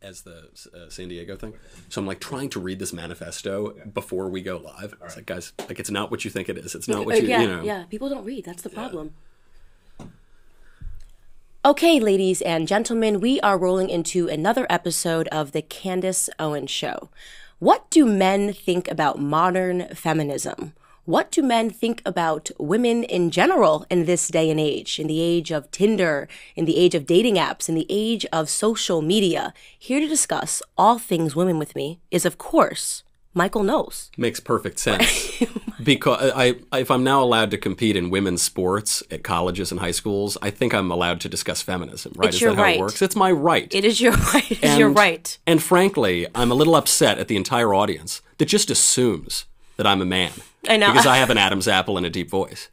as the uh, San Diego thing. So I'm like trying to read this manifesto before we go live. It's like, guys, like it's not what you think it is. It's not what you, yeah, you know. yeah. People don't read. That's the problem. Okay, ladies and gentlemen, we are rolling into another episode of the Candace Owens Show. What do men think about modern feminism? What do men think about women in general in this day and age, in the age of Tinder, in the age of dating apps, in the age of social media? Here to discuss all things women with me is, of course, Michael Knowles. Makes perfect sense. because I, if I'm now allowed to compete in women's sports at colleges and high schools, I think I'm allowed to discuss feminism, right? It's Is your that how right. it works? It's my right. It is your right. It is your right. And frankly, I'm a little upset at the entire audience that just assumes that I'm a man. I know. Because I have an Adam's apple and a deep voice.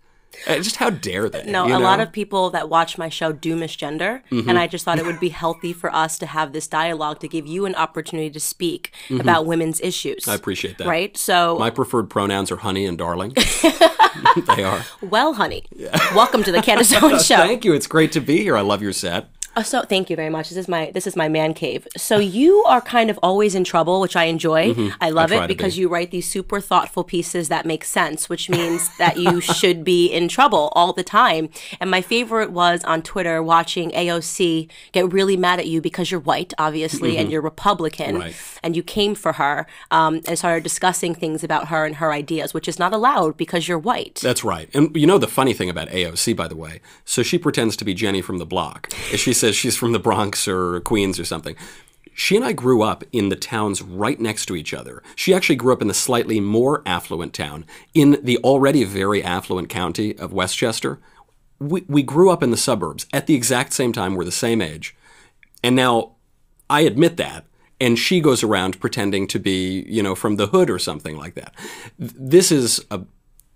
Uh, Just how dare they? No, you a lot of people that watch my show do misgender, and I just thought it would be healthy for us to have this dialogue to give you an opportunity to speak about women's issues. Mm-hmm. I appreciate that. Right? So, My preferred pronouns are honey and darling. they are. well, honey, welcome to the Candace Owens Show. Thank you. It's great to be here. I love your set. Uh, so, thank you very much. This is my this is my man cave. So, you are kind of always in trouble, which I enjoy. I love Mm-hmm. it because be. you write these super thoughtful pieces that make sense, which means that you should be in trouble all the time. And my favorite was on Twitter watching AOC get really mad at you because you're white, obviously, and you're Republican, Mm-hmm. Right. and you came for her um, and started discussing things about her and her ideas, which is not allowed because you're white. That's right. And you know the funny thing about AOC, by the way? So she pretends to be Jenny from the block. She says she's from the Bronx or Queens or something. She and I grew up in the towns right next to each other. She actually grew up in the slightly more affluent town in the already very affluent county of Westchester. We, we grew up in the suburbs at the exact same time. We're the same age. And now I admit that. And she goes around pretending to be, you know, from the hood or something like that. This is a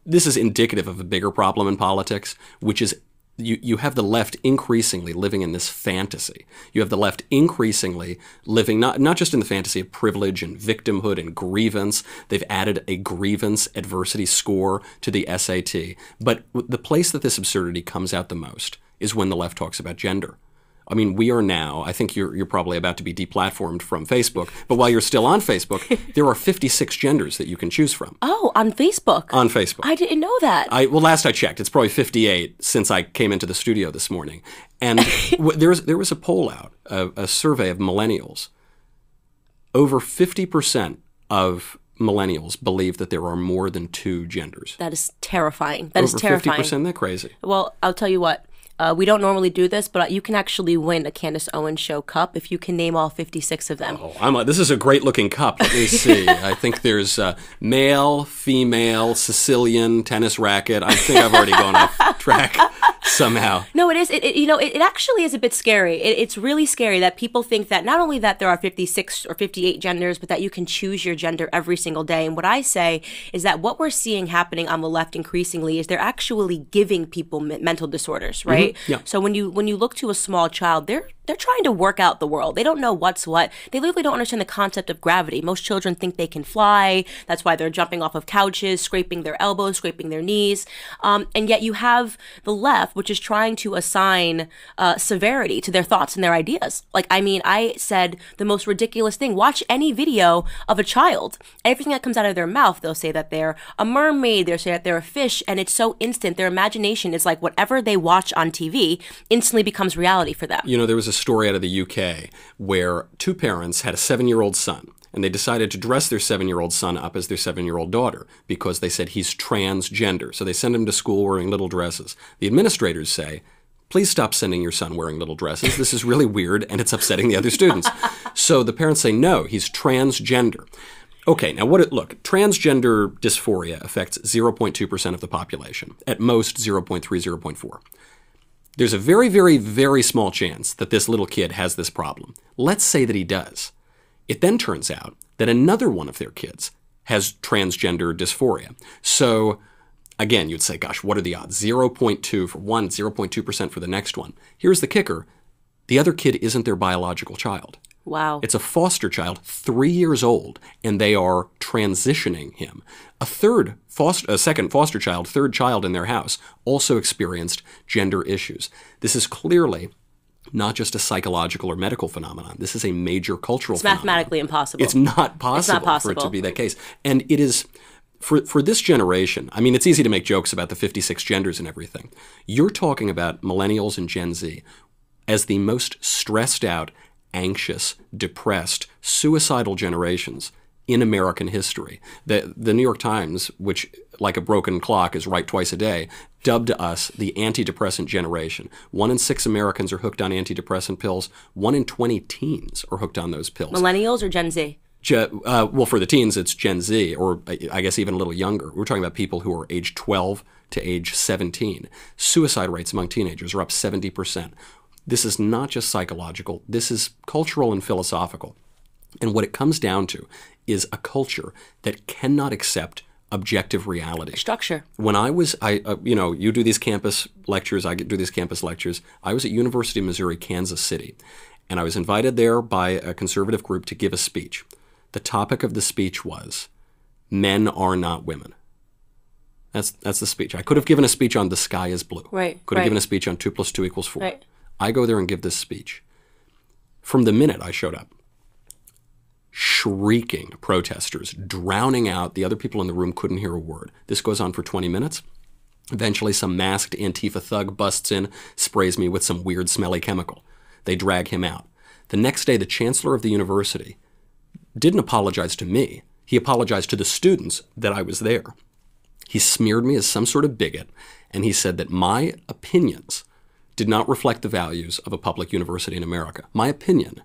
this is indicative of a bigger problem in politics, which is you, you have the left increasingly living in this fantasy. You have the left increasingly living not, not just in the fantasy of privilege and victimhood and grievance. They've added a grievance adversity score to the SAT. But the place that this absurdity comes out the most is when the left talks about gender. I mean, we are now, I think you're, you're probably about to be deplatformed from Facebook, but while you're still on Facebook, there are 56 genders that you can choose from oh, on Facebook. on Facebook. I didn't know that. I well, last I checked, it's probably 58 since I came into the studio this morning, and w- there was there was a poll out, a, a survey of millennials. Over 50 percent of millennials believe that there are more than two genders. that is terrifying. That is Over terrifying. 50 percent, that crazy. Well, I'll tell you what. Uh, we don't normally do this, but you can actually win a Candace Owens Show cup if you can name all 56 of them. Oh, I'm like, this is a great looking cup. Let me see. I think there's uh, male, female, Sicilian, tennis racket. I think I've already gone off track somehow. No, it is. It, it- you know, it, it actually is a bit scary. It, it's really scary that people think that not only that there are 56 or 58 genders, but that you can choose your gender every single day. And what I say is that what we're seeing happening on the left increasingly is they're actually giving people me- mental disorders, mm-hmm. right? Yeah. So when you when you look to a small child, they're they're trying to work out the world. They don't know what's what. They literally don't understand the concept of gravity. Most children think they can fly. That's why they're jumping off of couches, scraping their elbows, scraping their knees. Um, and yet you have the left, which is trying to assign uh, severity to their thoughts and their ideas. Like, I mean, I said the most ridiculous thing. Watch any video of a child. Everything that comes out of their mouth, they'll say that they're a mermaid, they'll say that they're a fish, and it's so instant. Their imagination is like whatever they watch on TV instantly becomes reality for them. You know, there was a story out of the UK where two parents had a seven year old son, and they decided to dress their seven year old son up as their seven year old daughter because they said he's transgender. So they send him to school wearing little dresses. The administrators say, Please stop sending your son wearing little dresses. This is really weird and it's upsetting the other students. So the parents say, No, he's transgender. Okay, now what it look, transgender dysphoria affects 0.2% of the population, at most 0.3, 0.4. There's a very, very, very small chance that this little kid has this problem. Let's say that he does. It then turns out that another one of their kids has transgender dysphoria. So, again, you'd say, gosh, what are the odds? 0.2 for one, 0.2% for the next one. Here's the kicker the other kid isn't their biological child. Wow. It's a foster child, three years old, and they are transitioning him. A third foster, a second foster child, third child in their house, also experienced gender issues. This is clearly not just a psychological or medical phenomenon. This is a major cultural It's phenomenon. mathematically impossible. It's not possible, It's not possible for it to be that case. And it is for for this generation. I mean, it's easy to make jokes about the 56 genders and everything. You're talking about millennials and Gen Z as the most stressed out, anxious, depressed, suicidal generations in American history. The the New York Times, which like a broken clock is right twice a day, dubbed us the antidepressant generation. One in six Americans are hooked on antidepressant pills. One in 20 teens are hooked on those pills. Millennials or Gen Z? Uh, well, for the teens, it's Gen Z, or I I guess even a little younger. We're talking about people who are age 12 to age 17. Suicide rates among teenagers are up 70%. This is not just psychological, this is cultural and philosophical. And what it comes down to is a culture that cannot accept objective reality Structure. when I was, I, uh, you know, you do these campus lectures, I do these campus lectures. I was at University of Missouri, Kansas City, and I was invited there by a conservative group to give a speech. The topic of the speech was, "Men are not women." That's that's the speech. I could have given a speech on the sky is blue. Right, Could have right. given a speech on two plus two equals four. Right. I go there and give this speech. From the minute I showed up, shrieking protesters, drowning out the other people in the room, couldn't hear a word. This goes on for 20 minutes. Eventually, some masked Antifa thug busts in, sprays me with some weird, smelly chemical. They drag him out. The next day, the chancellor of the university didn't apologize to me. He apologized to the students that I was there. He smeared me as some sort of bigot, and he said that my opinions did not reflect the values of a public university in America. My opinion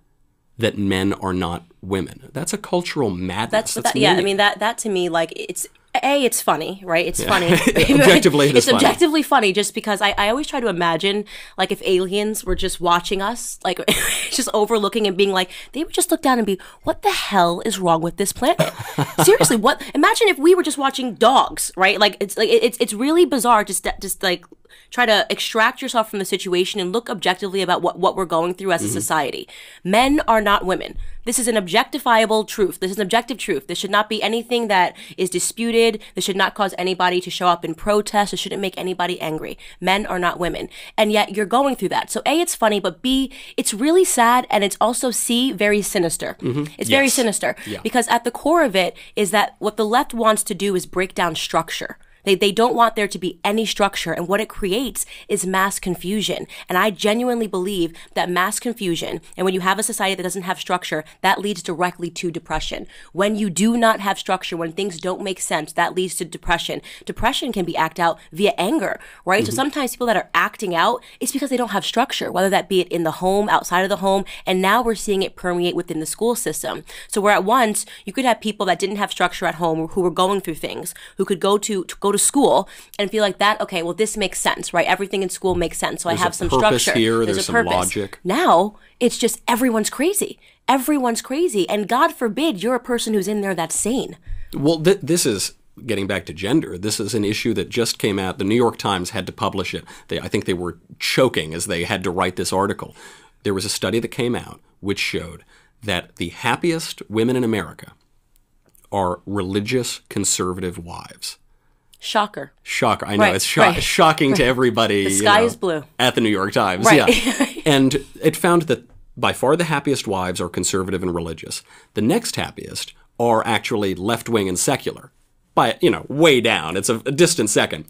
that men are not women. That's a cultural madness. That's, That's that, yeah. I mean that that to me like it's a it's funny right it's funny Objectively, it is it's funny. objectively funny just because I, I always try to imagine like if aliens were just watching us like just overlooking and being like they would just look down and be what the hell is wrong with this planet seriously what imagine if we were just watching dogs right like it's like it's it's really bizarre just just like try to extract yourself from the situation and look objectively about what, what we're going through as Mm-hmm. a society. Men are not women. This is an objectifiable truth. This is an objective truth. This should not be anything that is disputed. This should not cause anybody to show up in protest. It shouldn't make anybody angry. Men are not women. And yet you're going through that. So A, it's funny, but B, it's really sad and it's also C, very sinister. It's very sinister. Yeah. Because at the core of it is that what the left wants to do is break down structure. They, they don't want there to be any structure. And what it creates is mass confusion. And I genuinely believe that mass confusion, and when you have a society that doesn't have structure, that leads directly to depression. When you do not have structure, when things don't make sense, that leads to depression. Depression can be acted out via anger, right? So mm-hmm. sometimes people that are acting out, it's because they don't have structure, whether that be it in the home, outside of the home. And now we're seeing it permeate within the school system. So where at once you could have people that didn't have structure at home who were going through things, who could go to, to go to school and feel like that, okay, well, this makes sense, right? Everything in school makes sense. So I There's have a some purpose structure. here, there's some logic. Now it's just everyone's crazy. Everyone's crazy. And God forbid you're a person who's in there that's sane. Well, th- this is getting back to gender. This is an issue that just came out. The New York Times had to publish it. They, I think they were choking as they had to write this article. There was a study that came out which showed that the happiest women in America are religious conservative wives. Shocker. Shocker! I know Right, it's sho- right. shocking to everybody. The sky is blue. at the New York Times. Yeah, and it found that by far the happiest wives are conservative and religious. The next happiest are actually left wing and secular, by you know way down. It's a, a distant second.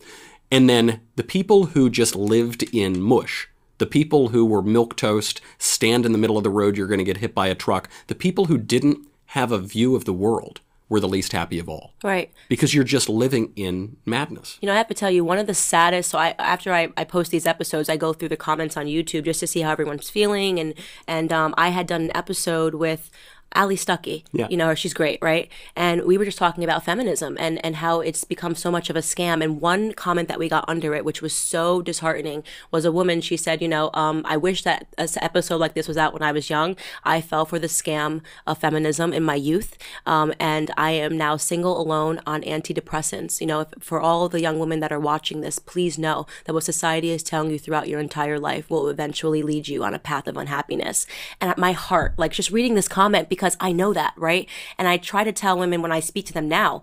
And then the people who just lived in mush, the people who were milk toast, stand in the middle of the road, you're going to get hit by a truck. The people who didn't have a view of the world were the least happy of all Right. because you're just living in madness. You know, I have to tell you, one of the saddest. So, I after I, I post these episodes, I go through the comments on YouTube just to see how everyone's feeling, and and um, I had done an episode with. Allie Stuckey, Yeah. you know her, she's great, right? And we were just talking about feminism and, and how it's become so much of a scam. And one comment that we got under it, which was so disheartening, was a woman. She said, "You know, um, I wish that an episode like this was out when I was young. I fell for the scam of feminism in my youth, um, and I am now single, alone on antidepressants. You know, if, for all the young women that are watching this, please know that what society is telling you throughout your entire life will eventually lead you on a path of unhappiness. And at my heart, like just reading this comment because I know that, right? And I try to tell women when I speak to them now,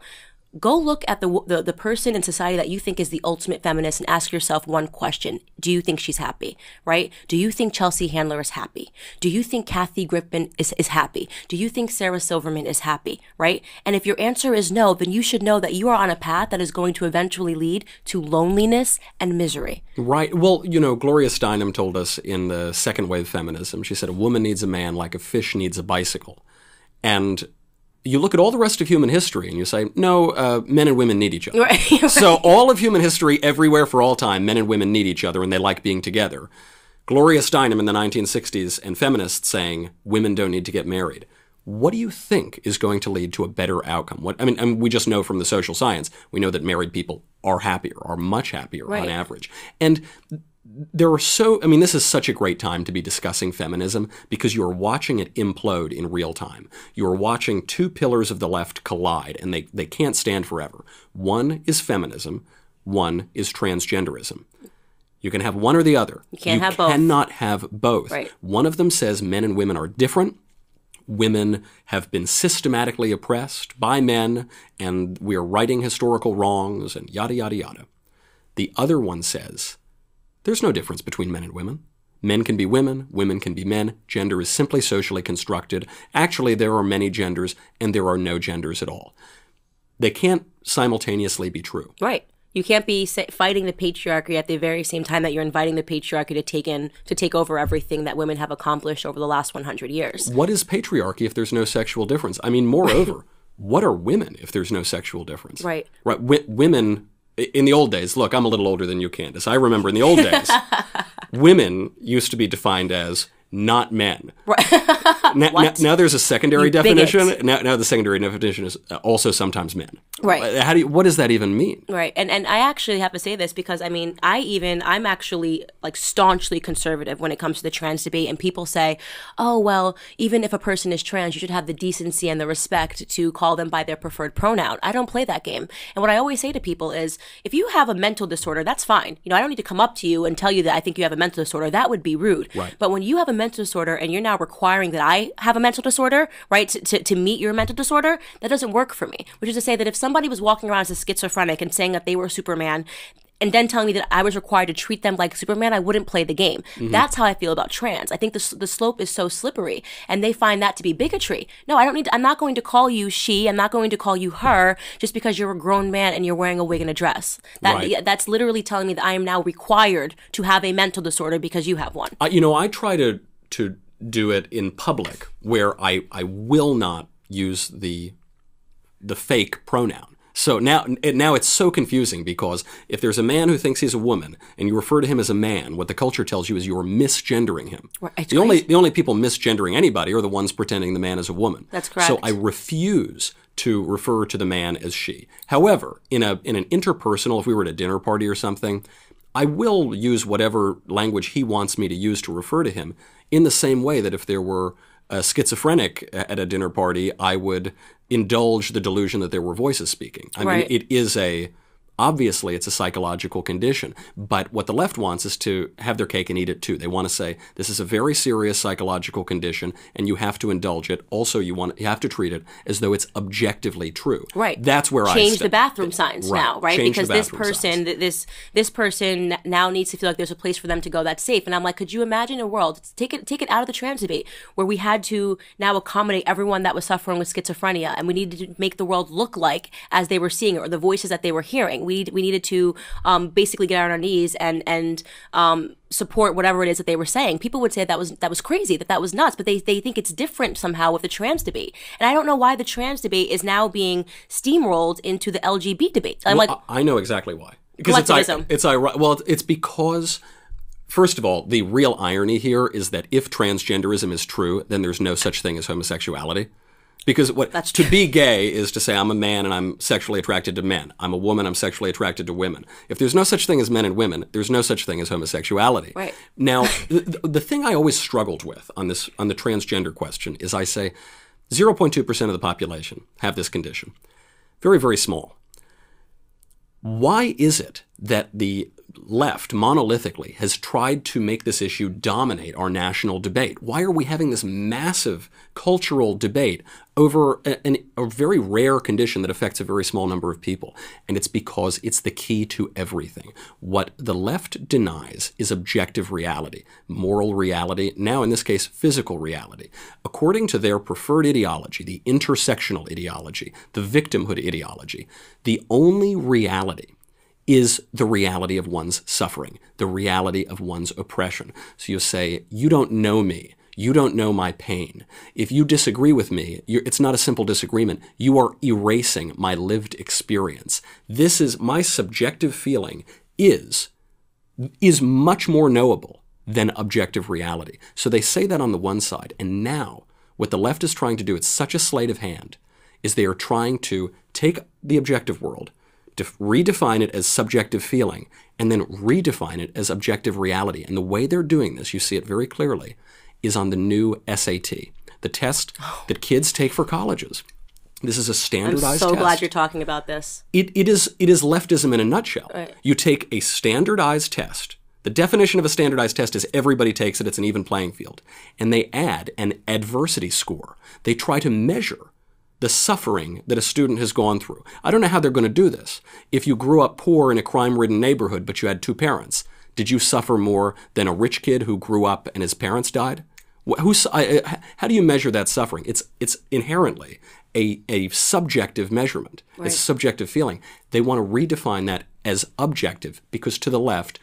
go look at the, the the person in society that you think is the ultimate feminist and ask yourself one question do you think she's happy right do you think chelsea handler is happy do you think kathy griffin is, is happy do you think sarah silverman is happy right and if your answer is no then you should know that you are on a path that is going to eventually lead to loneliness and misery Right. Well, you know, Gloria Steinem told us in the second wave feminism, she said, a woman needs a man like a fish needs a bicycle. And you look at all the rest of human history and you say, no, uh, men and women need each other. Right. So all of human history, everywhere for all time, men and women need each other and they like being together. Gloria Steinem in the 1960s and feminists saying women don't need to get married. What do you think is going to lead to a better outcome? What I mean, and we just know from the social science, we know that married people are happier, are much happier Right. on average. And there are so I mean this is such a great time to be discussing feminism because you're watching it implode in real time. You're watching two pillars of the left collide and they, they can't stand forever. One is feminism, one is transgenderism. You can have one or the other. You can't have both. cannot have both. Right. One of them says men and women are different. Women have been systematically oppressed by men, and we are righting historical wrongs, and yada, yada, yada. The other one says there's no difference between men and women. Men can be women, women can be men. Gender is simply socially constructed. Actually, there are many genders, and there are no genders at all. They can't simultaneously be true. Right. You can't be fighting the patriarchy at the very same time that you're inviting the patriarchy to take in to take over everything that women have accomplished over the last 100 years. What is patriarchy if there's no sexual difference? I mean, moreover, what are women if there's no sexual difference? Right. Right. W- women in the old days. Look, I'm a little older than you, Candace. I remember in the old days, women used to be defined as not men. Now, now, now there's a secondary You definition. Now, now the secondary definition is uh, also sometimes men. Right. Uh, How do you, what does that even mean? Right. And and I actually have to say this because I mean, I even I'm actually like staunchly conservative when it comes to the trans debate and people say, "Oh, well, even if a person is trans, you should have the decency and the respect to call them by their preferred pronoun." I don't play that game. And what I always say to people is, if you have a mental disorder, that's fine. You know, I don't need to come up to you and tell you that I think you have a mental disorder. That would be rude. Right. But when you have a mental disorder and you're now requiring that I have a mental disorder, right, to, to, to meet your mental disorder, that doesn't work for me. Which is to say that if somebody was walking around as a schizophrenic and saying that they were Superman, and then telling me that I was required to treat them like Superman, I wouldn't play the game. Mm-hmm. That's how I feel about trans. I think the, the slope is so slippery, and they find that to be bigotry. No, I don't need. I'm not going to call you she. I'm not going to call you her just because you're a grown man and you're wearing a wig and a dress. That Right. that's literally telling me that I am now required to have a mental disorder because you have one. I, you know, I try to to do it in public where I I will not use the the fake pronoun. So now it- now it's so confusing because if there's a man who thinks he's a woman and you refer to him as a man, what the culture tells you is you're misgendering him. Right, The only the only people misgendering anybody are the ones pretending the man is a woman. That's correct. So. I refuse to refer to the man as she. However, in a in an interpersonal, if we were at a dinner party or something, I will use whatever language he wants me to use to refer to him. In the same way that if there were a schizophrenic at a dinner party, I would indulge the delusion that there were voices speaking. I Right. mean, it is a obviously it's a psychological condition but what the left wants is to have their cake and eat it too they want to say this is a very serious psychological condition and you have to indulge it also you want you have to treat it as though it's objectively true Right. that's where i change the bathroom signs Right. now, right? Change because this person, signs. this this person now needs to feel like there's a place for them to go that's safe. And I'm like, could you imagine a world? Take it take it out of the trans debate where we had to now accommodate everyone that was suffering with schizophrenia, and we needed to make the world look like as they were seeing it or the voices that they were hearing. We we needed to um, basically get on our knees and and um, support whatever it is that they were saying. People would say that was that was crazy, that that was nuts, but they they think it's different somehow with the trans debate. And I don't know why the trans debate is now being steamrolled into the LGBT debate. I'm like, I know exactly why. Because it's, Collectivism. it's. Well, it's because, first of all, the real irony here is that if transgenderism is true, then there's no such thing as homosexuality. Because what That's to be gay is to say I'm a man and I'm sexually attracted to men. I'm a woman. I'm sexually attracted to women. If there's no such thing as men and women, there's no such thing as homosexuality. Right. Now, the, the thing I always struggled with on this on the transgender question is I say 0.2 percent of the population have this condition. Very very small why is it that the left monolithically has tried to make this issue dominate our national debate. Why are we having this massive cultural debate over a, a, very rare condition that affects a very small number of people? And it's because it's the key to everything. What the left denies is objective reality, moral reality, now in this case, physical reality. According to their preferred ideology, the intersectional ideology, the victimhood ideology, the only reality is the reality of one's suffering, the reality of one's oppression. So you say, You don't know me. You don't know my pain. If you disagree with me, it's not a simple disagreement. You are erasing my lived experience. This is my subjective feeling is is much more knowable than objective reality. So they say that on the one side, and now what the left is trying to do, it's such a sleight of hand, is they are trying to take the objective world, redefine it as subjective feeling, and then redefine it as objective reality. And the way they're doing this, you see it very clearly, is on the new SAT, the test oh. that kids take for colleges. This is a standardized test. I'm so test. glad you're talking about this. It, it, is, it is leftism in a nutshell. Right. You take a standardized test. The definition of a standardized test is everybody takes it, it's an even playing field. And they add an adversity score. They try to measure the suffering that a student has gone through. I don't know how they're going to do this. If you grew up poor in a crime ridden neighborhood, but you had two parents, did you suffer more than a rich kid who grew up and his parents died? Who's, I, how do you measure that suffering? It's, it's inherently a, a subjective measurement. Right. It's a subjective feeling. They want to redefine that as objective because to the left,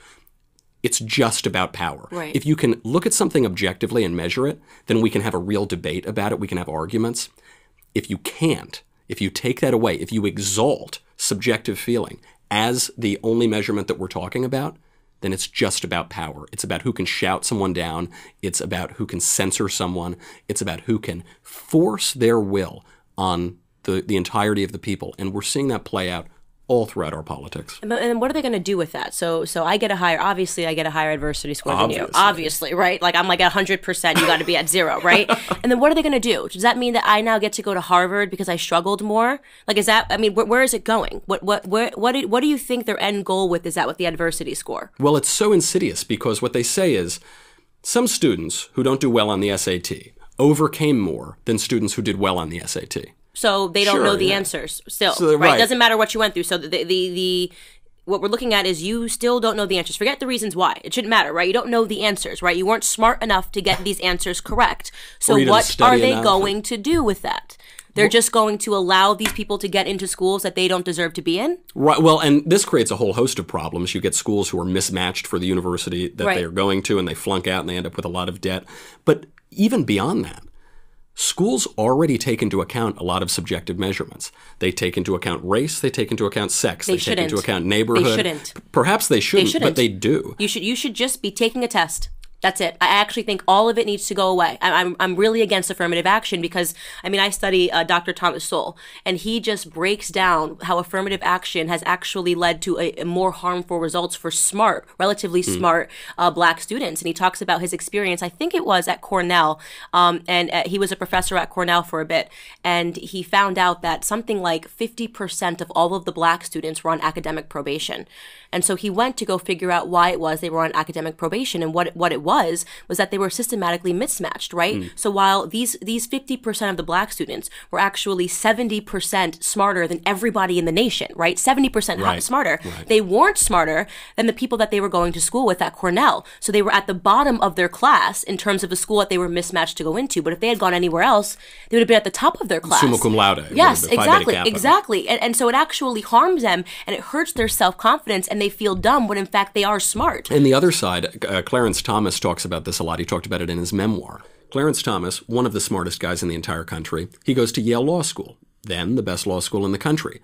it's just about power. Right. If you can look at something objectively and measure it, then we can have a real debate about it. We can have arguments. If you can't, if you take that away, if you exalt subjective feeling as the only measurement that we're talking about, then it's just about power. It's about who can shout someone down. It's about who can censor someone. It's about who can force their will on the, the entirety of the people. And we're seeing that play out all throughout our politics. And, and what are they going to do with that? So, so I get a higher. Obviously, I get a higher adversity score obviously. than you. Obviously, right? Like I'm like hundred percent. You got to be at zero, right? and then what are they going to do? Does that mean that I now get to go to Harvard because I struggled more? Like, is that? I mean, wh- where is it going? What, what, where, what, do, what do you think their end goal with is that with the adversity score? Well, it's so insidious because what they say is some students who don't do well on the SAT overcame more than students who did well on the SAT so they don't sure, know the yeah. answers still So, right? right. it doesn't matter what you went through so the, the the what we're looking at is you still don't know the answers forget the reasons why it shouldn't matter right you don't know the answers right you weren't smart enough to get these answers correct so Or you didn't what are they enough. going to do with that they're just going to allow these people to get into schools that they don't deserve to be in Right. Well, and this creates a whole host of problems. You get schools who are mismatched for the university that Right. they are going to, and they flunk out and they end up with a lot of debt. But even beyond that, schools already take into account a lot of subjective measurements. They take into account race. They take into account sex. They take into account neighborhood. shouldn't. Perhaps they shouldn't, shouldn't. but they do. You should you should just be taking a test. That's it. I actually think all of it needs to go away. I- I'm, I'm really against affirmative action because, I mean, I study uh, Dr. Thomas Sowell, and he just breaks down how affirmative action has actually led to a, a more harmful results for smart, relatively smart uh, black students. And he talks about his experience, I think it was at Cornell, um, and uh, he was a professor at Cornell for a bit, and he found out that something like 50% of all of the black students were on academic probation. And so he went to go figure out why it was they were on academic probation and what what it was was was that they were systematically mismatched, right? So while these these 50% of the black students were actually 70% smarter than everybody in the nation, right? 70% Right. smarter. Right. They weren't smarter than the people that they were going to school with at Cornell. So they were at the bottom of their class in terms of the school that they were mismatched to go into. But if they had gone anywhere else, they would have been at the top of their class. Summa cum laude. Yes, exactly, exactly. And, and so it actually harms them and it hurts their self confidence and they feel dumb when in fact they are smart. And the other side, uh, Clarence Thomas talks about this a lot. He talked about it in his memoir. Clarence Thomas, one of the smartest guys in the entire country, he goes to Yale Law School, then the best law school in the country.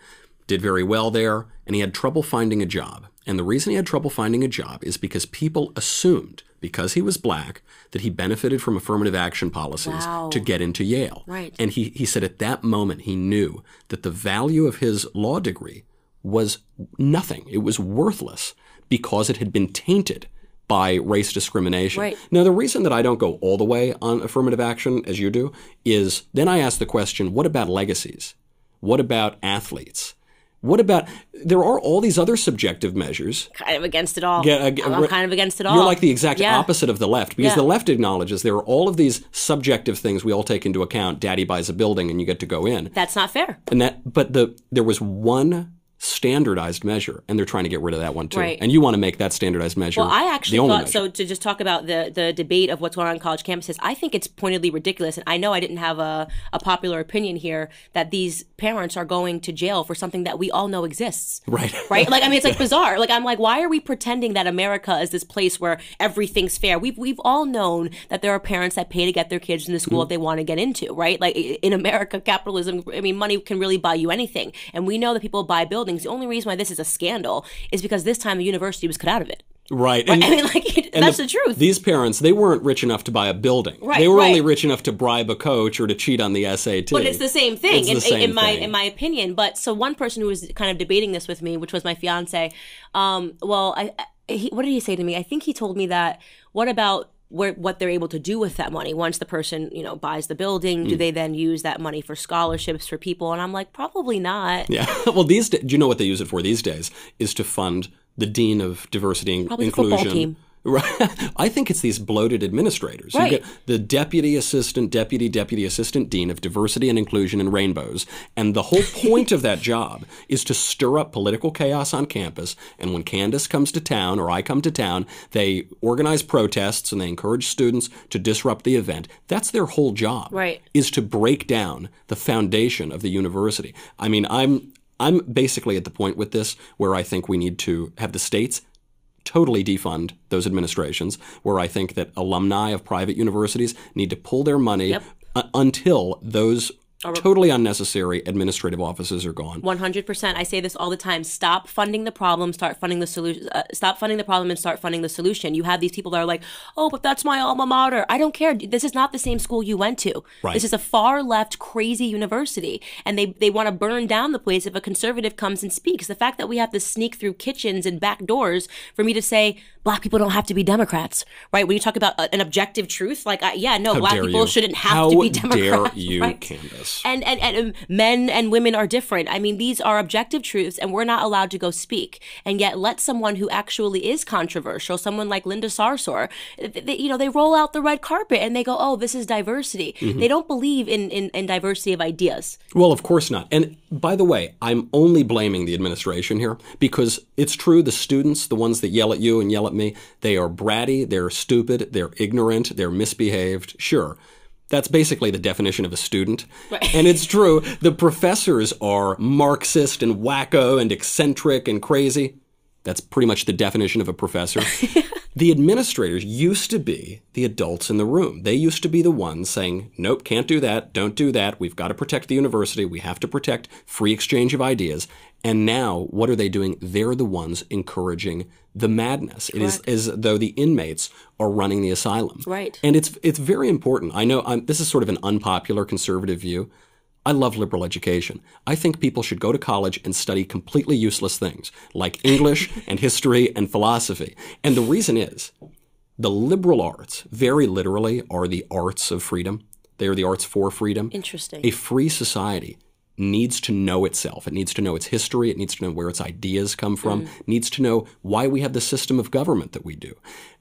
Did very well there, and he had trouble finding a job. And the reason he had trouble finding a job is because people assumed, because he was black, that he benefited from affirmative action policies Wow. to get into Yale. Right. And he, he said at that moment he knew that the value of his law degree was nothing. It was worthless because it had been tainted by race discrimination. Right. Now, the reason that I don't go all the way on affirmative action as you do is then I ask the question what about legacies? What about athletes? What about there are all these other subjective measures. Kind of against it all. Yeah, uh, I'm re- kind of against it all. You're like the exact Yeah. opposite of the left because Yeah. the left acknowledges there are all of these subjective things we all take into account. Daddy buys a building and you get to go in. That's not fair. And that but the there was one standardized measure and they're trying to get rid of that one too. Right. And you want to make that standardized measure Well, I the actually thought measure. so. To just talk about the the debate of what's going on on college campuses, I think it's pointedly ridiculous, and I know I didn't have a, a popular opinion here that these parents are going to jail for something that we all know exists. Right. Right. Like I mean, it's like bizarre. Like I'm like, why are we pretending that America is this place where everything's fair? We've we've all known that there are parents that pay to get their kids into school Mm-hmm. that they want to get into. Right. Like in America, capitalism. I mean, money can really buy you anything, and we know that people buy buildings. The only reason why this is a scandal is because this time the university was cut out of it. Right. And, I mean, like it, that's the, truth. These parents, they weren't rich enough to buy a building. Right, they were only rich enough to bribe a coach or to cheat on the SAT. but it's the same thing It's in, the same in my thing. in my opinion. But so one person who was kind of debating this with me, which was my fiance, um, well, I, I he, what did he say to me? I think he told me that what about where, what they're able to do with that money once the person you know buys the building? Hmm. Do they then use that money for scholarships for people? And I'm like, probably not. Yeah. Well, these do you know what they use it for these days? Is to fund the dean of diversity and Probably inclusion. Right. I think it's these bloated administrators. Right. You get the deputy assistant, deputy, deputy assistant dean of diversity and inclusion and rainbows. And the whole point of that job is to stir up political chaos on campus. And when Candace comes to town or I come to town, they organize protests and they encourage students to disrupt the event. That's their whole job. Right. Is to break down the foundation of the university. I mean, I'm I'm basically at the point with this where I think we need to have the states totally defund those administrations, where I think that alumni of private universities need to pull their money Yep. uh, until those totally unnecessary administrative offices are gone. One hundred percent. I say this all the time. Stop funding the problem. Start funding the solution. Uh, stop funding the problem and start funding the solution. You have these people that are like, "Oh, but that's my alma mater." I don't care. This is not the same school you went to. Right. This is a far left, crazy university, and they they want to burn down the place if a conservative comes and speaks. The fact that we have to sneak through kitchens and back doors for me to say black people don't have to be Democrats, right? When you talk about uh, an objective truth, like, I, yeah, no, How black people you. shouldn't have How to be Democrats. dare you, right? Candace? And and, and um, men and women are different. I mean, these are objective truths, and we're not allowed to go speak. And yet, let someone who actually is controversial, someone like Linda Sarsour, they, you know, they roll out the red carpet and they go, "Oh, this is diversity." Mm-hmm. They don't believe in, in in diversity of ideas. Well, of course not. And by the way, I'm only blaming the administration here because it's true the students, the ones that yell at you and yell at me, they are bratty, they're stupid, they're ignorant, they're misbehaved. Sure. That's basically the definition of a student. And it's true, the professors are Marxist and wacko and eccentric and crazy. That's pretty much the definition of a professor. the administrators used to be the adults in the room. They used to be the ones saying, nope, can't do that, don't do that, we've got to protect the university, we have to protect free exchange of ideas. And now, what are they doing? They're the ones encouraging the madness. It is as though the inmates are running the asylum. Right. And it's it's very important. I know I'm, this is sort of an unpopular conservative view. I love liberal education. I think people should go to college and study completely useless things like English and history and philosophy. And the reason is the liberal arts, very literally, are the arts of freedom. They are the arts for freedom. Interesting. A free society needs to know itself. It needs to know its history. It needs to know where its ideas come from. Mm. Needs to know why we have the system of government that we do.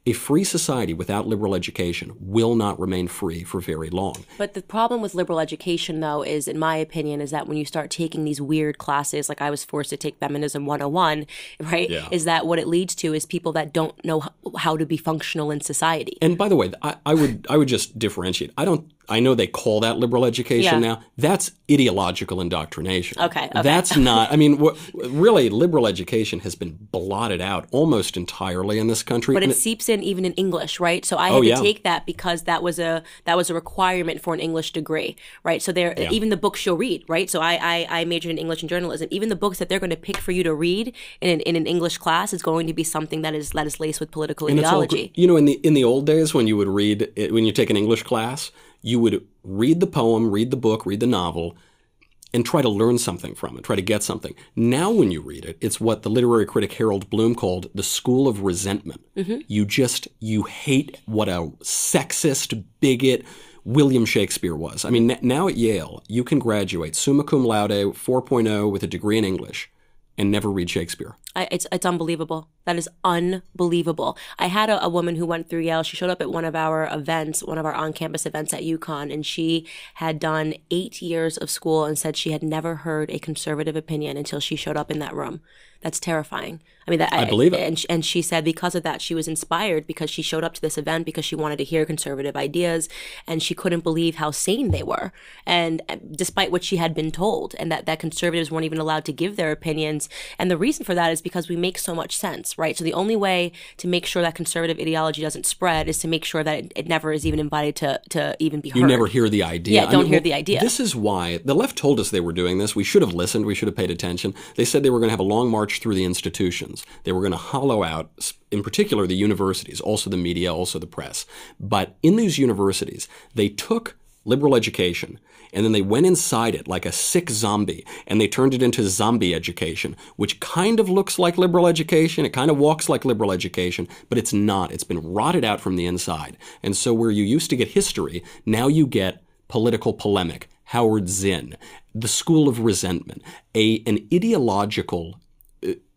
A free society without liberal education will not remain free for very long. But the problem with liberal education, though, is, in my opinion, is that when you start taking these weird classes, like I was forced to take Feminism 101, right? Yeah. Is that what it leads to is people that don't know how to be functional in society. And by the way, I, I would I would just differentiate. I don't. I know they call that liberal education Yeah. now. That's ideological indoctrination. Okay, okay. That's not. I mean, really, liberal education has been blotted out almost entirely in this country. but And it seeps in even in English, right? So I had Oh, to yeah. take that because that was a that was a requirement for an English degree, right? So there, even the books you'll read, right? So I, I I majored in English and journalism. Even the books that they're going to pick for you to read in an, in an English class is going to be something that is that is laced with political And it's all ideology. you know, in the in the old days when you would read eh, when you take an English class, you would read the poem, read the book, read the novel, and try to learn something from it, try to get something. Now, when you read it, it's what the literary critic Harold Bloom called the school of resentment. Mm-hmm. You just you hate what a sexist bigot. William Shakespeare was. I mean, n- now at Yale, you can graduate summa cum laude 4.0 with a degree in English and never read Shakespeare. I, it's it's unbelievable. That is unbelievable. I had a, a, woman who went through Yale. She showed up at one of our events, one of our on-campus events at UConn, and she had done eight years of school and said she had never heard a conservative opinion until she showed up in that room. That's terrifying. I mean, that, I believe it. And, she, and she said because of that, she was inspired because she showed up to this event because she wanted to hear conservative ideas, and she couldn't believe how sane they were, and uh, despite what she had been told, and that that conservatives weren't even allowed to give their opinions. And the reason for that is because we make so much sense, right? So the only way to make sure that conservative ideology doesn't spread is to make sure that it, it never is even invited to to even be heard. You never hear the idea. Yeah, don't I mean, hear well, the idea. This is why the left told us they were doing this. We should have listened. We should have paid attention. They said they were going to have a long march through the institutions. They were going to hollow out, in particular, the universities, also the media, also the press. But in these universities, they took liberal education and then they went inside it like a sick zombie and they turned it into zombie education, which kind of looks like liberal education. It kind of walks like liberal education, but it's not. It's been rotted out from the inside. And so where you used to get history, now you get political polemic, Howard Zinn, the school of resentment, a, an ideological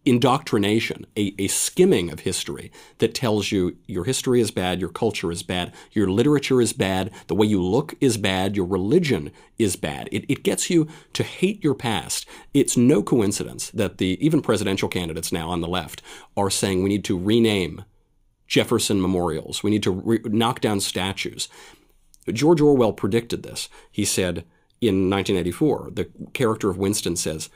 indoctrination, a, a, skimming of history that tells you your history is bad, your culture is bad, your literature is bad, the way you look is bad, your religion is bad. It, it gets you to hate your past. It's no coincidence that the even presidential candidates now on the left are saying we need to rename Jefferson memorials, we need to re- knock down statues. George Orwell predicted this. He said in 1984, the character of Winston says,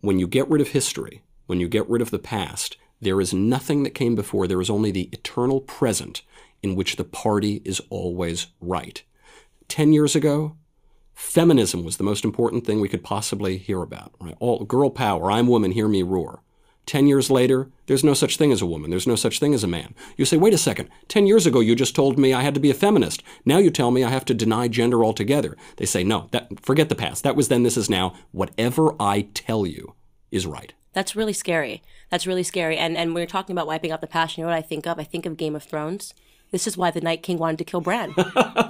when you get rid of history, when you get rid of the past, there is nothing that came before. There is only the eternal present in which the party is always right. Ten years ago, feminism was the most important thing we could possibly hear about. Right? All girl power, I'm woman, hear me roar. Ten years later, there's no such thing as a woman. There's no such thing as a man. You say, wait a second. Ten years ago, you just told me I had to be a feminist. Now you tell me I have to deny gender altogether. They say, no, that, forget the past. That was then, this is now. Whatever I tell you is right. That's really scary. That's really scary. And and when you're talking about wiping out the past, you know what I think of? I think of Game of Thrones. This is why the Night King wanted to kill Bran,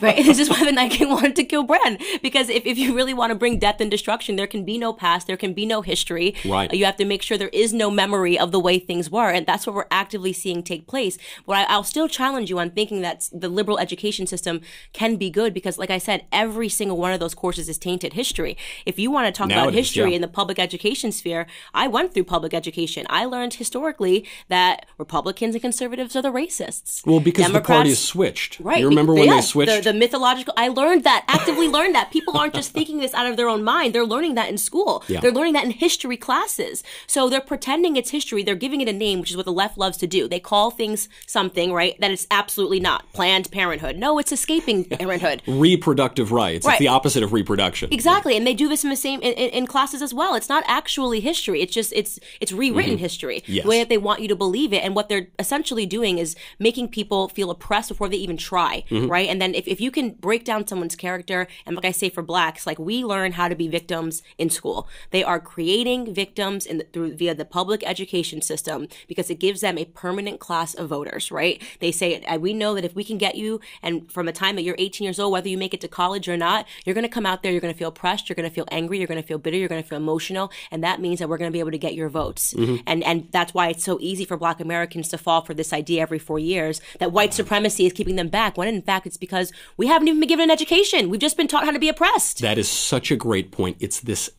right? This is why the Night King wanted to kill Bran because if, if you really want to bring death and destruction, there can be no past, there can be no history. Right. You have to make sure there is no memory of the way things were, and that's what we're actively seeing take place. But I, will still challenge you on thinking that the liberal education system can be good because, like I said, every single one of those courses is tainted history. If you want to talk now about history yeah. in the public education sphere, I went through public education. I learned historically that Republicans and conservatives are the racists. Well, because Democrats, parties switched. Right. You remember when they switched? The, the, mythological. I learned that, actively learned that. People aren't just thinking this out of their own mind. They're learning that in school. Yeah. They're learning that in history classes. So they're pretending it's history. They're giving it a name, which is what the left loves to do. They call things something, right, that it's absolutely not. Planned parenthood. No, it's escaping parenthood. Reproductive rights. Right. It's the opposite of reproduction. Exactly. And they do this in the same, in, in, in classes as well. It's not actually history. It's just, it's, it's rewritten mm-hmm. history. Yes. The way that they want you to believe it. And what they're essentially doing is making people feel oppressed before they even try, mm-hmm. right? And then if, if you can break down someone's character, and like I say for blacks, like we learn how to be victims in school. They are creating victims in the, through via the public education system because it gives them a permanent class of voters, right? They say we know that if we can get you, and from the time that you're 18 years old, whether you make it to college or not, you're going to come out there, you're going to feel oppressed, you're going to feel angry, you're going to feel bitter, you're going to feel emotional, and that means that we're going to be able to get your votes. Mm-hmm. And and that's why it's so easy for Black Americans to fall for this idea every four years that white supremacy is keeping them back. When in fact it's because we haven't even been given an education. We've just been taught how to be oppressed. That is such a great point. It's this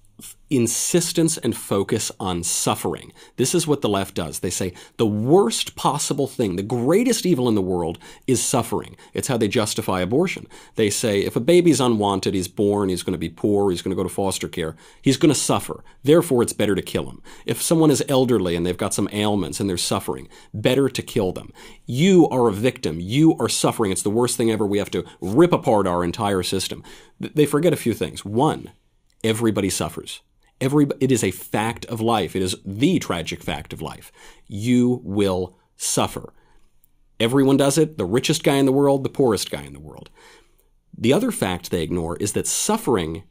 insistence and focus on suffering. This is what the left does. They say the worst possible thing, the greatest evil in the world is suffering. It's how they justify abortion. They say if a baby's unwanted, he's born, he's going to be poor, he's going to go to foster care, he's going to suffer. Therefore, it's better to kill him. If someone is elderly and they've got some ailments and they're suffering, better to kill them. You are a victim. You are suffering. It's the worst thing ever. We have to rip apart our entire system. They forget a few things. One, everybody suffers. Every, it is a fact of life. It is the tragic fact of life. You will suffer. Everyone does it the richest guy in the world, the poorest guy in the world. The other fact they ignore is that suffering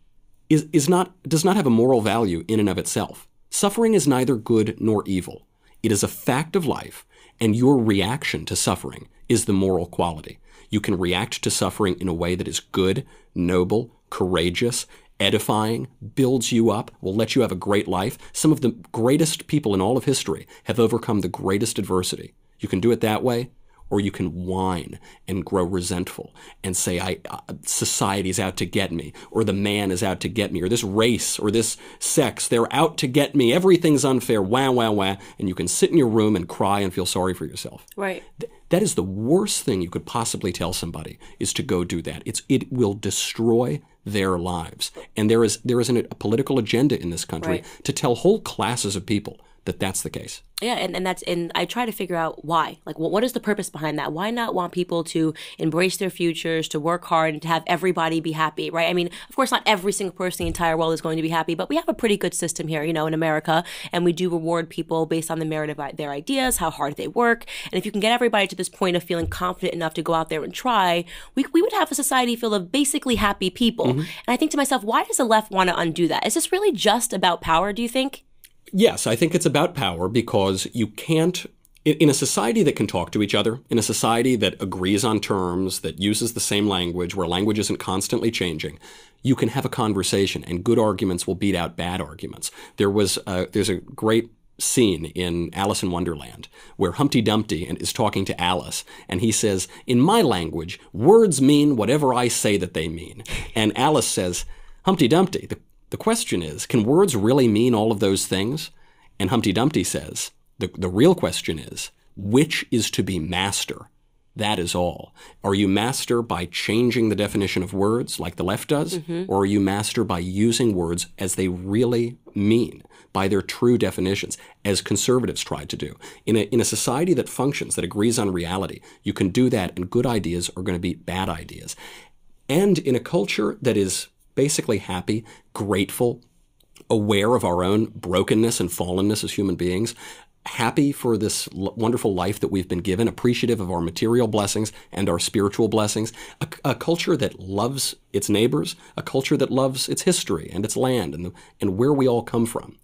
is, is not, does not have a moral value in and of itself. Suffering is neither good nor evil. It is a fact of life, and your reaction to suffering is the moral quality. You can react to suffering in a way that is good, noble, courageous, edifying, builds you up, will let you have a great life. Some of the greatest people in all of history have overcome the greatest adversity. You can do it that way, or you can whine and grow resentful and say, "I uh, society's out to get me," or "the man is out to get me," or "this race or this sex—they're out to get me. Everything's unfair." Wah wah wah. And you can sit in your room and cry and feel sorry for yourself. Right. Th- that is the worst thing you could possibly tell somebody is to go do that. It's it will destroy their lives. And there is there is an, a political agenda in this country Right. to tell whole classes of people that that's the case. Yeah, and, and that's and I try to figure out why. Like, what what is the purpose behind that? Why not want people to embrace their futures, to work hard, and to have everybody be happy, right? I mean, of course, not every single person in the entire world is going to be happy, but we have a pretty good system here, you know, in America, and we do reward people based on the merit of uh, their ideas, how hard they work, and if you can get everybody to this point of feeling confident enough to go out there and try, we we would have a society full of basically happy people. Mm-hmm. And I think to myself, why does the left want to undo that? Is this really just about power? Do you think? Yes, I think it's about power because you can't, in, a society that can talk to each other, in a society that agrees on terms, that uses the same language, where language isn't constantly changing, you can have a conversation and good arguments will beat out bad arguments. There was, a, there's a great scene in Alice in Wonderland where Humpty Dumpty is talking to Alice and he says, In my language, words mean whatever I say that they mean. And Alice says, Humpty Dumpty, the, the question is, can words really mean all of those things? And Humpty Dumpty says, the, the real question is, which is to be master? That is all. Are you master by changing the definition of words like the left does? Mm-hmm. Or are you master by using words as they really mean, by their true definitions, as conservatives tried to do? In a, in a society that functions, that agrees on reality, you can do that, and good ideas are going to be bad ideas. And in a culture that is basically happy, grateful, aware of our own brokenness and fallenness as human beings, happy for this l- wonderful life that we've been given, appreciative of our material blessings and our spiritual blessings, a, a culture that loves its neighbors, a culture that loves its history and its land and, the, and where we all come from.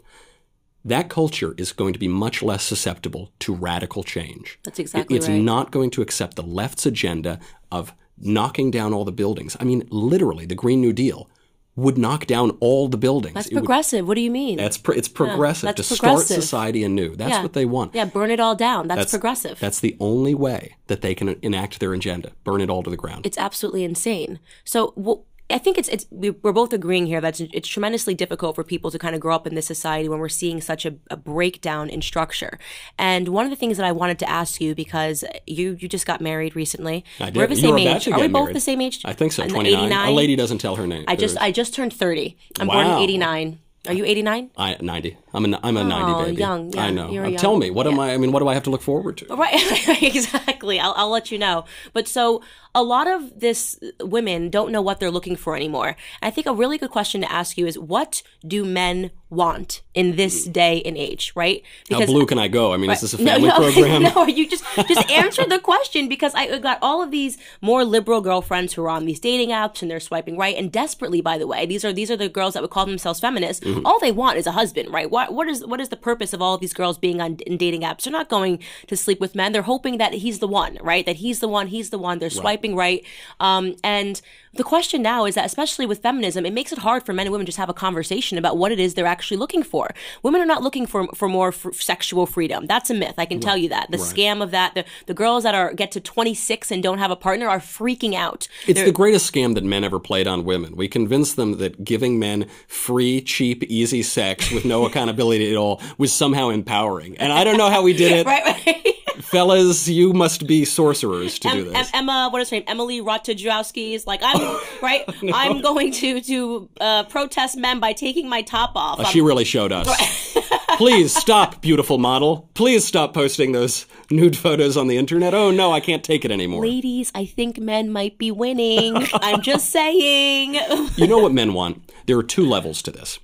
That culture is going to be much less susceptible to radical change. That's exactly It's right. not going to accept the left's agenda of knocking down all the buildings. I mean, literally, the Green New Deal would knock down all the buildings. That's It would- progressive. What do you mean? that's pro- it's progressive that's to progressive. start society anew. That's Yeah. what they want. yeah, burn it all down. That's, progressive. That's the only way that they can enact their agenda. Burn it all to the ground. it's absolutely insane. So well, I think it's it's we- we're both agreeing here that it's, tremendously difficult for people to kind of grow up in this society when we're seeing such a, a breakdown in structure. And one of the things that I wanted to ask you because you you just got married recently. I did. We're the You same age. Are we both married. the same age? I think so. Twenty nine. 89? A lady doesn't tell her name. I just I just turned thirty. I'm born in eighty nine. Are you eighty nine? I, ninety. I'm a I'm a ninety baby. young, yeah, I know. Uh. Tell me, what am I? I mean, what do I have to look forward to? Right, exactly. I'll, I'll let you know. But so a lot of this women don't know what they're looking for anymore. I think a really good question to ask you is what do men want in this day and age, right? How blue can I go? I mean, is this a no, family no, program? no, you just just answer the question because I got all of these more liberal girlfriends who are on these dating apps and they're swiping right and desperately. By the way, these are these are the girls that would call themselves feminists. Mm-hmm. All they want is a husband, right? What what is what is the purpose of all these girls being on in dating apps? They're not going to sleep with men. They're hoping that he's the one, right? That he's the one. He's the one. They're swiping right. Um, and the question now is that, especially with feminism, it makes it hard for men and women just have a conversation about what it is they're actually looking for. Women are not looking for for more f- sexual freedom. That's a myth. I can tell you that. The scam of that. The, the girls that are get to 26 and don't have a partner are freaking out. It's the greatest scam that men ever played on women. We convinced them that giving men free, cheap, easy sex with no accountability at all was somehow empowering. And I don't know how we did it. Right, right. Fellas, you must be sorcerers to do this. Em- Emma, what is her name? Emily Ratajkowski is like, I'm right. I'm going to to uh, protest men by taking my top off. I'm- She really showed us. Please stop, beautiful model. Please stop posting those nude photos on the internet. Oh no, I can't take it anymore. Ladies, I think men might be winning. I'm just saying. You know what men want? There are two levels to this.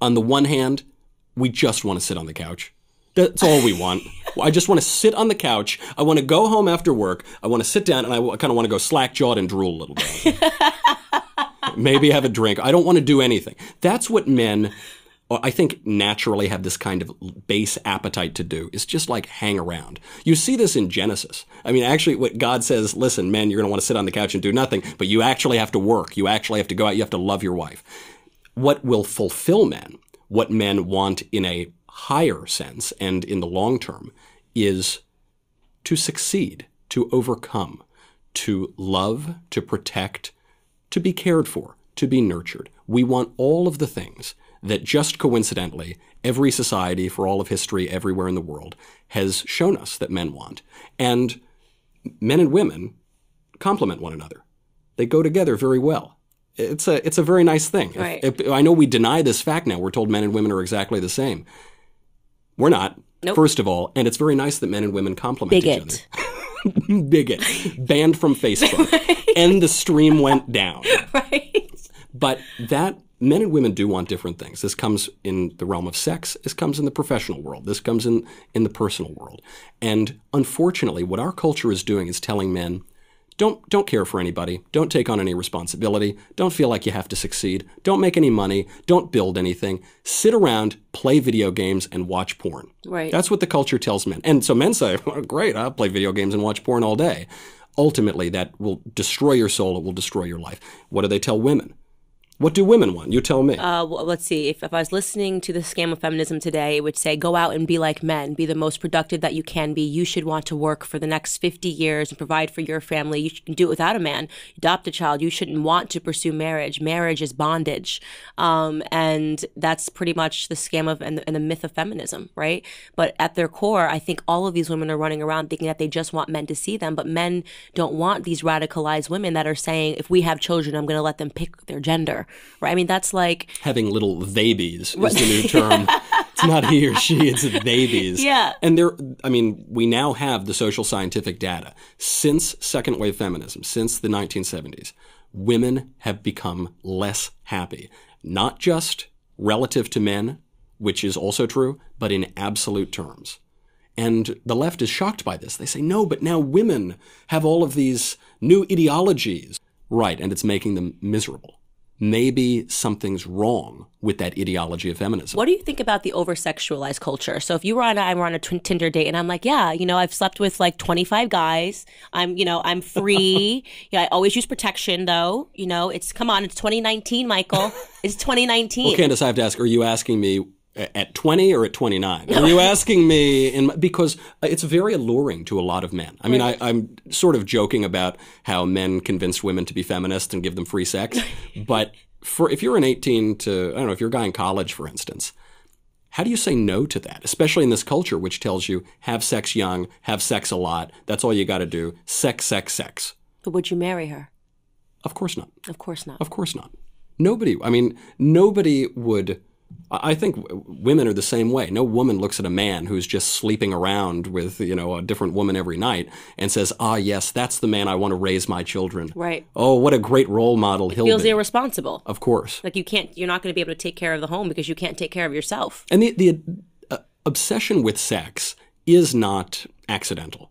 On the one hand, we just want to sit on the couch. That's all we want. I just want to sit on the couch. I want to go home after work. I want to sit down and I kind of want to go slack jawed and drool a little bit. Maybe have a drink. I don't want to do anything. That's what men, uh, I think, naturally have this kind of base appetite to do, is just like hang around. You see this in Genesis. I mean, actually, what God says listen, men, you're going to want to sit on the couch and do nothing, but you actually have to work. You actually have to go out. You have to love your wife what will fulfill men, what men want in a higher sense and in the long term, is to succeed, to overcome, to love, to protect, to be cared for, to be nurtured. We want all of the things that just coincidentally every society for all of history everywhere in the world has shown us that men want. And men and women complement one another. They go together very well. It's a it's a very nice thing. Right. If- if- I know we deny this fact now. We're told men and women are exactly the same. We're not. Nope. First of all, and it's very nice that men and women complement each other Bigot. bigot, banned from Facebook, and the stream went down. right? But that men and women do want different things. This comes in the realm of sex. This comes in the professional world. This comes in in the personal world. And unfortunately, what our culture is doing is telling men. Don't, don't care for anybody. Don't take on any responsibility. Don't feel like you have to succeed. Don't make any money. Don't build anything. Sit around, play video games, and watch porn. Right. That's what the culture tells men. And so men say, well, great, I'll play video games and watch porn all day. Ultimately, that will destroy your soul. It will destroy your life. What do they tell women? What do women want? You tell me. Uh, well, let's see. If, if I was listening to the scam of feminism today, it would say, go out and be like men. Be the most productive that you can be. You should want to work for the next 50 years and provide for your family. You can do it without a man. Adopt a child. You shouldn't want to pursue marriage. Marriage is bondage. Um, and that's pretty much the scam of and the, and the myth of feminism, right? But at their core, I think all of these women are running around thinking that they just want men to see them. But men don't want these radicalized women that are saying, if we have children, I'm going to let them pick their gender, right? I mean, that's like, Having little babies is the new term. it's not he or she, it's babies. Yeah. And there, I mean, we now have the social scientific data. Since second wave feminism, since the 1970s, women have become less happy. Not just relative to men, which is also true, but in absolute terms. And the left is shocked by this. They say, no, but now women have all of these new ideologies. Right, and it's making them miserable. Maybe something's wrong with that ideology of feminism. What do you think about the over sexualized culture? So if you were on a, I'm on a Tinder date and I'm like, yeah, you know, I've slept with like 25 guys. I'm, you know, I'm free. yeah, I always use protection though. You know, it's come on, it's 2019, Michael. It's 2019. Well, Candace, I have to ask: Are you asking me at twenty or at twenty nine? Are you asking me in because it's very alluring to a lot of men. I mean, I, I'm sort of joking about how men convince women to be feminists and give them free sex, but for if you're an eighteen to I don't know if you're a guy in college, for instance. How do you say no to that, especially in this culture which tells you have sex young, have sex a lot, that's all you got to do, sex, sex, sex? But would you marry her? Of course not. Of course not. Of course not. Nobody, I mean, nobody would. I think women are the same way. No woman looks at a man who's just sleeping around with, you know, a different woman every night and says, ah, yes, that's the man I want to raise my children. Right. Oh, what a great role model he'll Feels be. irresponsible. of course. Like you can't, you're not going to be able to take care of the home because you can't take care of yourself. And the, the uh, obsession with sex is not accidental.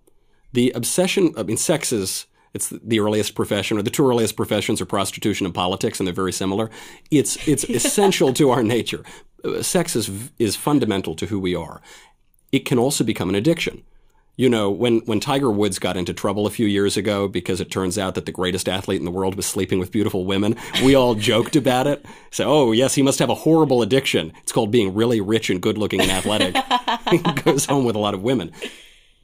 The obsession, I mean, sex is, it's the earliest profession, or the two earliest professions are prostitution and politics, and they're very similar. It's, it's essential to our nature. Sex is, is fundamental to who we are. It can also become an addiction. You know, when, when Tiger Woods got into trouble a few years ago because it turns out that the greatest athlete in the world was sleeping with beautiful women, we all joked about it. So, oh, yes, he must have a horrible addiction. It's called being really rich and good looking and athletic. he goes home with a lot of women.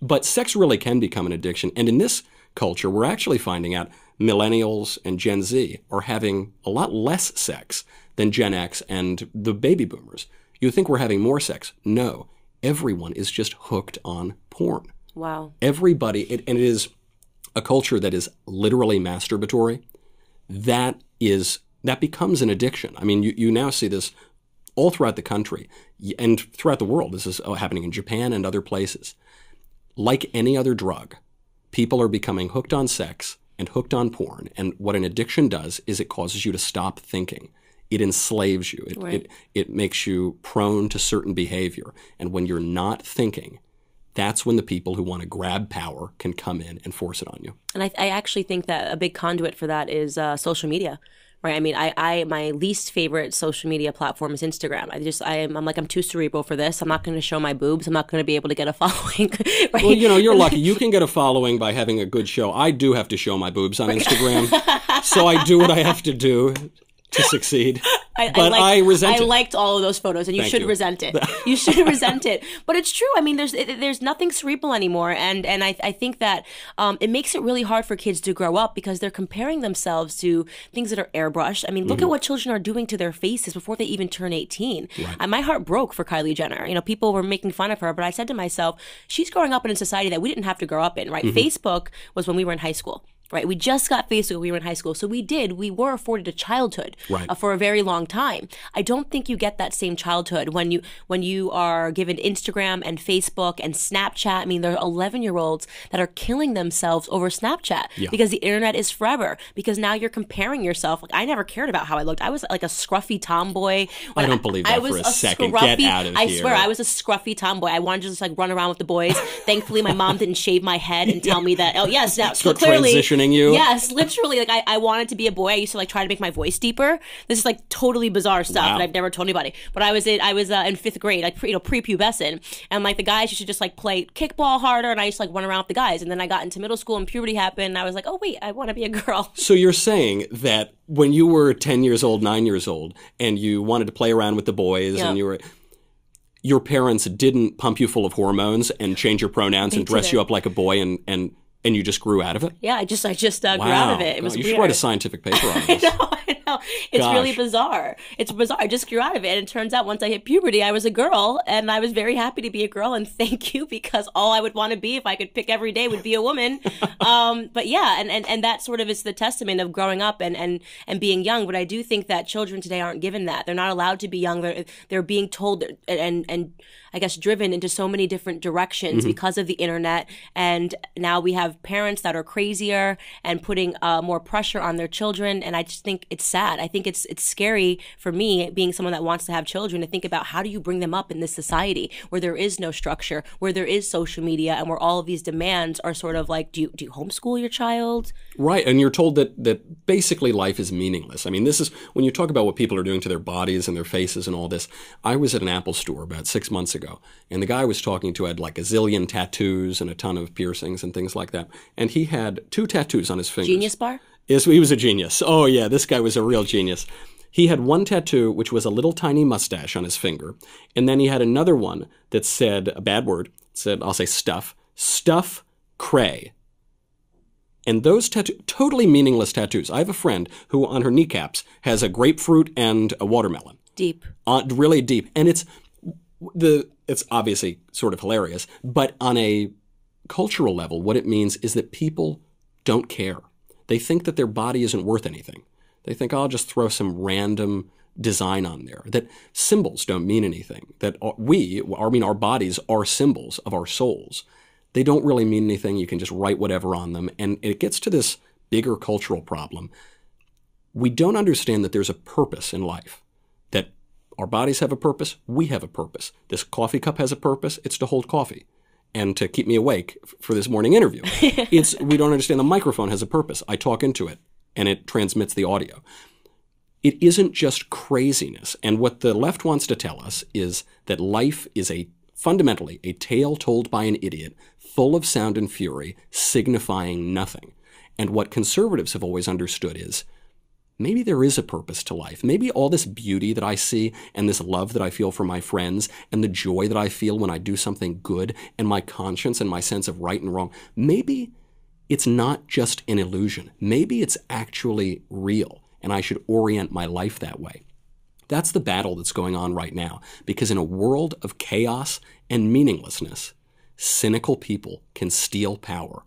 But sex really can become an addiction. And in this culture, we're actually finding out millennials and Gen Z are having a lot less sex than Gen X and the baby boomers. You think we're having more sex? No. Everyone is just hooked on porn. Wow. Everybody, it, and it is a culture that is literally masturbatory. That is that becomes an addiction. I mean, you, you now see this all throughout the country and throughout the world. This is uh, happening in Japan and other places. Like any other drug, people are becoming hooked on sex and hooked on porn. And what an addiction does is it causes you to stop thinking. It enslaves you. It, Right. it, it makes you prone to certain behavior. And when you're not thinking, that's when the people who want to grab power can come in and force it on you. And I, I actually think that a big conduit for that is uh, social media. Right. I mean, I, I my least favorite social media platform is Instagram. I just I am I'm like I'm too cerebral for this. I'm not going to show my boobs. I'm not going to be able to get a following. right. Well, you know, you're lucky. You can get a following by having a good show. I do have to show my boobs on Instagram, so I do what I have to do to succeed. I, but liked, I resent I it. liked all of those photos, and you Thank should you. resent it. You should resent it. But it's true. I mean, there's there's nothing cerebral anymore, and and I, I think that um, it makes it really hard for kids to grow up because they're comparing themselves to things that are airbrushed. I mean, Mm-hmm. look at what children are doing to their faces before they even turn 18. And my heart broke for Kylie Jenner. You know, people were making fun of her, but I said to myself, she's growing up in a society that we didn't have to grow up in. Right? Mm-hmm. Facebook was when we were in high school. Right, we just got Facebook when we were in high school, so we did. We were afforded a childhood Right. uh, for a very long time. I don't think you get that same childhood when you when you are given Instagram and Facebook and Snapchat. I mean, there are 11 year olds that are killing themselves over Snapchat because the internet is forever. Because now you're comparing yourself. Like I never cared about how I looked. I was like a scruffy tomboy. I don't believe that I was for a second. Get Scruffy, out of I here. swear, I was a scruffy tomboy. I wanted to just like run around with the boys. Thankfully, my mom didn't shave my head and tell me that. Oh yes, now Start clearly you. Yes, literally. Like I, I wanted to be a boy. I used to like try to make my voice deeper. This is like totally bizarre stuff Wow. that I've never told anybody. But I was in I was uh, in fifth grade, like pre, you know prepubescent, and like the guys used to just like play kickball harder, and I used to like run around with the guys. And then I got into middle school and puberty happened, and I was like, oh wait, I want to be a girl. So you're saying that when you were 10 years old, 9 years old, and you wanted to play around with the boys Yeah. and you were your parents didn't pump you full of hormones and change your pronouns and dress didn't. you up like a boy and and and you just grew out of it? Yeah, I just I just uh, grew out of it. It was you weird. should write a scientific paper on this. No, I know. It's Gosh. really bizarre. It's bizarre. I just grew out of it. And it turns out once I hit puberty, I was a girl and I was very happy to be a girl. And thank you because all I would want to be if I could pick every day would be a woman. um, but yeah, and, and, and that sort of is the testament of growing up and, and, and being young. But I do think that children today aren't given that. They're not allowed to be young. They're, they're being told and, and I guess driven into so many different directions because of the internet. And now we have parents that are crazier and putting uh, more pressure on their children. And I just think it's sad. I think it's it's scary for me, being someone that wants to have children, to think about how do you bring them up in this society where there is no structure, where there is social media, and where all of these demands are sort of like, do you do you homeschool your child? Right, and you're told that that basically life is meaningless. I mean, this is when you talk about what people are doing to their bodies and their faces and all this. I was at an Apple store about six months ago, and the guy I was talking to had like a zillion tattoos and a ton of piercings and things like that, and he had two tattoos on his fingers. Genius bar? Yes, he was a genius. Oh yeah, this guy was a real genius. He had one tattoo which was a little tiny mustache on his finger, and then he had another one that said a bad word. It said I'll say stuff, stuff cray. And those tattoo totally meaningless tattoos. I have a friend who on her kneecaps has a grapefruit and a watermelon Deep. uh, really deep, and it's the it's obviously sort of hilarious, but on a cultural level, what it means is that people don't care. They think that their body isn't worth anything. They think oh, I'll just throw some random design on there. That symbols don't mean anything. That we, I mean, our bodies are symbols of our souls. They don't really mean anything. You can just write whatever on them, and it gets to this bigger cultural problem. We don't understand that there's a purpose in life our bodies have a purpose, we have a purpose. This coffee cup has a purpose, it's to hold coffee and to keep me awake for this morning interview. it's we don't understand the microphone has a purpose. I talk into it and it transmits the audio. It isn't just craziness. And what the left wants to tell us is that life is a fundamentally a tale told by an idiot, full of sound and fury, signifying nothing. And what conservatives have always understood is maybe there is a purpose to life. Maybe all this beauty that I see and this love that I feel for my friends and the joy that I feel when I do something good and my conscience and my sense of right and wrong, maybe it's not just an illusion. Maybe it's actually real and I should orient my life that way. That's the battle that's going on right now because in a world of chaos and meaninglessness, cynical people can steal power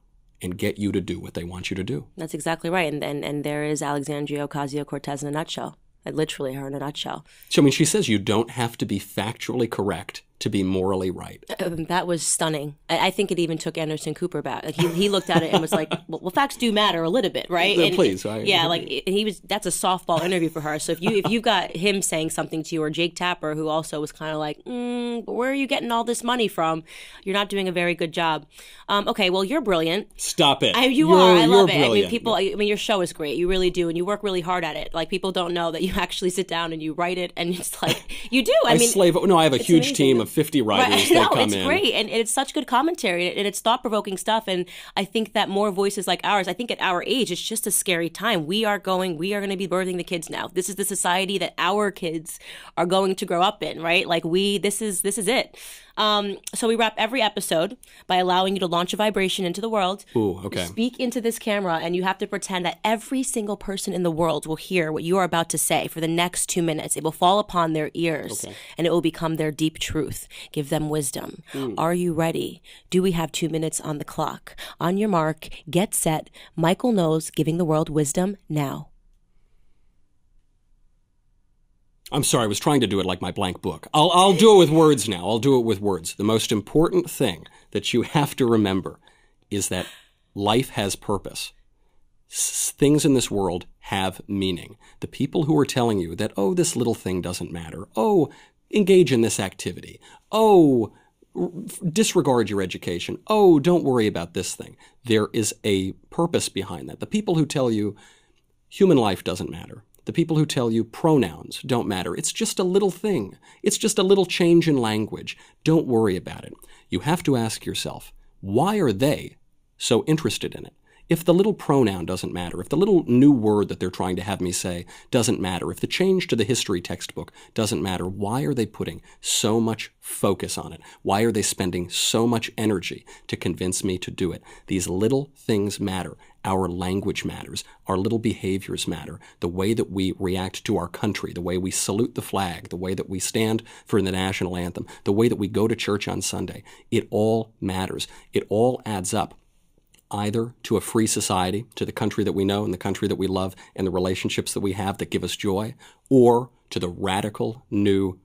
and get you to do what they want you to do. That's exactly right. And and, and there is Alexandria Ocasio Cortez in a nutshell. I literally her in a nutshell. So, I mean, she says you don't have to be factually correct to be morally right. Um, that was stunning. I, I think it even took Anderson Cooper back. Like he, he looked at it and was like, well, well, facts do matter a little bit, right? Yeah, And- please, I yeah, agree. like he was. That's a softball interview for her. So if you if you got him saying something to you, or Jake Tapper, who also was kind of like, mm, where are you getting all this money from? You're not doing a very good job. Um, okay, well, you're brilliant. Stop it. I, you You're- are. I love it. I mean, people. I mean, your show is great. You really do, and you work really hard at it. Like people don't know that you actually sit down and you write it, and it's like you do. I, I mean, slave. No, I have a huge amazing. team of 50 writers Right. no, it's in. great, and it's such good commentary, and it's thought provoking stuff. And I think that more voices like ours, I think at our age, it's just a scary time. We are going, we are going to be birthing the kids now. This is the society that our kids are going to grow up in, right? Like we, this is this is it. Um, so we wrap every episode by allowing you to launch a vibration into the world. Ooh, okay. Speak into this camera, and you have to pretend that every single person in the world will hear what you are about to say for the next two minutes. It will fall upon their ears, and it will become their deep truth. Give them wisdom. Are you ready? Do we have two minutes on the clock? On your mark, get set. Michael Knowles giving the world wisdom now. I'm sorry, I was trying to do it like my blank book. I'll, I'll do it with words now. I'll do it with words. The most important thing that you have to remember is that life has purpose. S- things in this world have meaning. The people who are telling you that, oh, this little thing doesn't matter, oh, engage in this activity, oh, r- disregard your education, oh, don't worry about this thing. There is a purpose behind that. The people who tell you, human life doesn't matter. The people who tell you pronouns don't matter. It's just a little thing. It's just a little change in language. Don't worry about it. You have to ask yourself, why are they so interested in it? If the little pronoun doesn't matter, if the little new word that they're trying to have me say doesn't matter, if the change to the history textbook doesn't matter, why are they putting so much focus on it? Why are they spending so much energy to convince me to do it? These little things matter. Our language matters. Our little behaviors matter. The way that we react to our country, the way we salute the flag, the way that we stand for the national anthem, the way that we go to church on Sunday, it all matters. It all adds up either to a free society, to the country that we know and the country that we love and the relationships that we have that give us joy, or to the radical new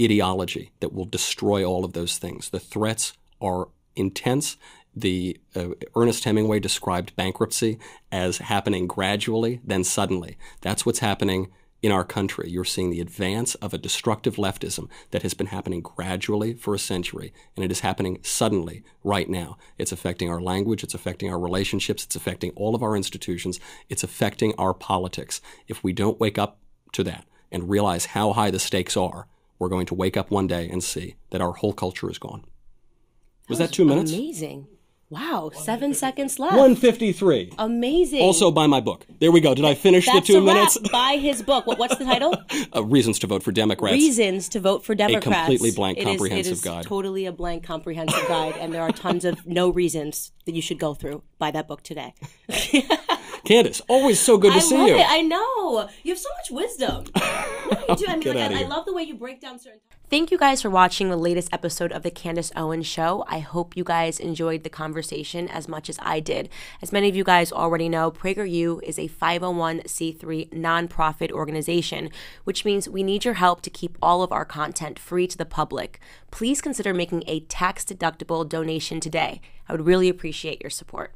ideology that will destroy all of those things. The threats are intense. The uh, Ernest Hemingway described bankruptcy as happening gradually, then suddenly. That's what's happening in our country. You're seeing the advance of a destructive leftism that has been happening gradually for a century, and it is happening suddenly right now. It's affecting our language, it's affecting our relationships, it's affecting all of our institutions, it's affecting our politics. If we don't wake up to that and realize how high the stakes are, we're going to wake up one day and see that our whole culture is gone. Was that two minutes? Amazing. Wow, seven seconds left. 153. Amazing. Also buy my book. There we go. Did I finish That's the two a wrap. minutes? Buy his book. What, what's the title? Uh, reasons to vote for Democrats. Reasons to vote for Democrats. A completely blank It is- comprehensive it is guide. Totally a blank comprehensive guide, and there are tons of no reasons that you should go through. Buy that book today. Candace, always so good to I see love you. it. I know you have so much wisdom. No, you do. I mean, like, I, I love the way you break down certain. Thank you guys for watching the latest episode of the Candace Owens Show. I hope you guys enjoyed the conversation as much as I did. As many of you guys already know, PragerU is a 501c3 nonprofit organization, which means we need your help to keep all of our content free to the public. Please consider making a tax deductible donation today. I would really appreciate your support.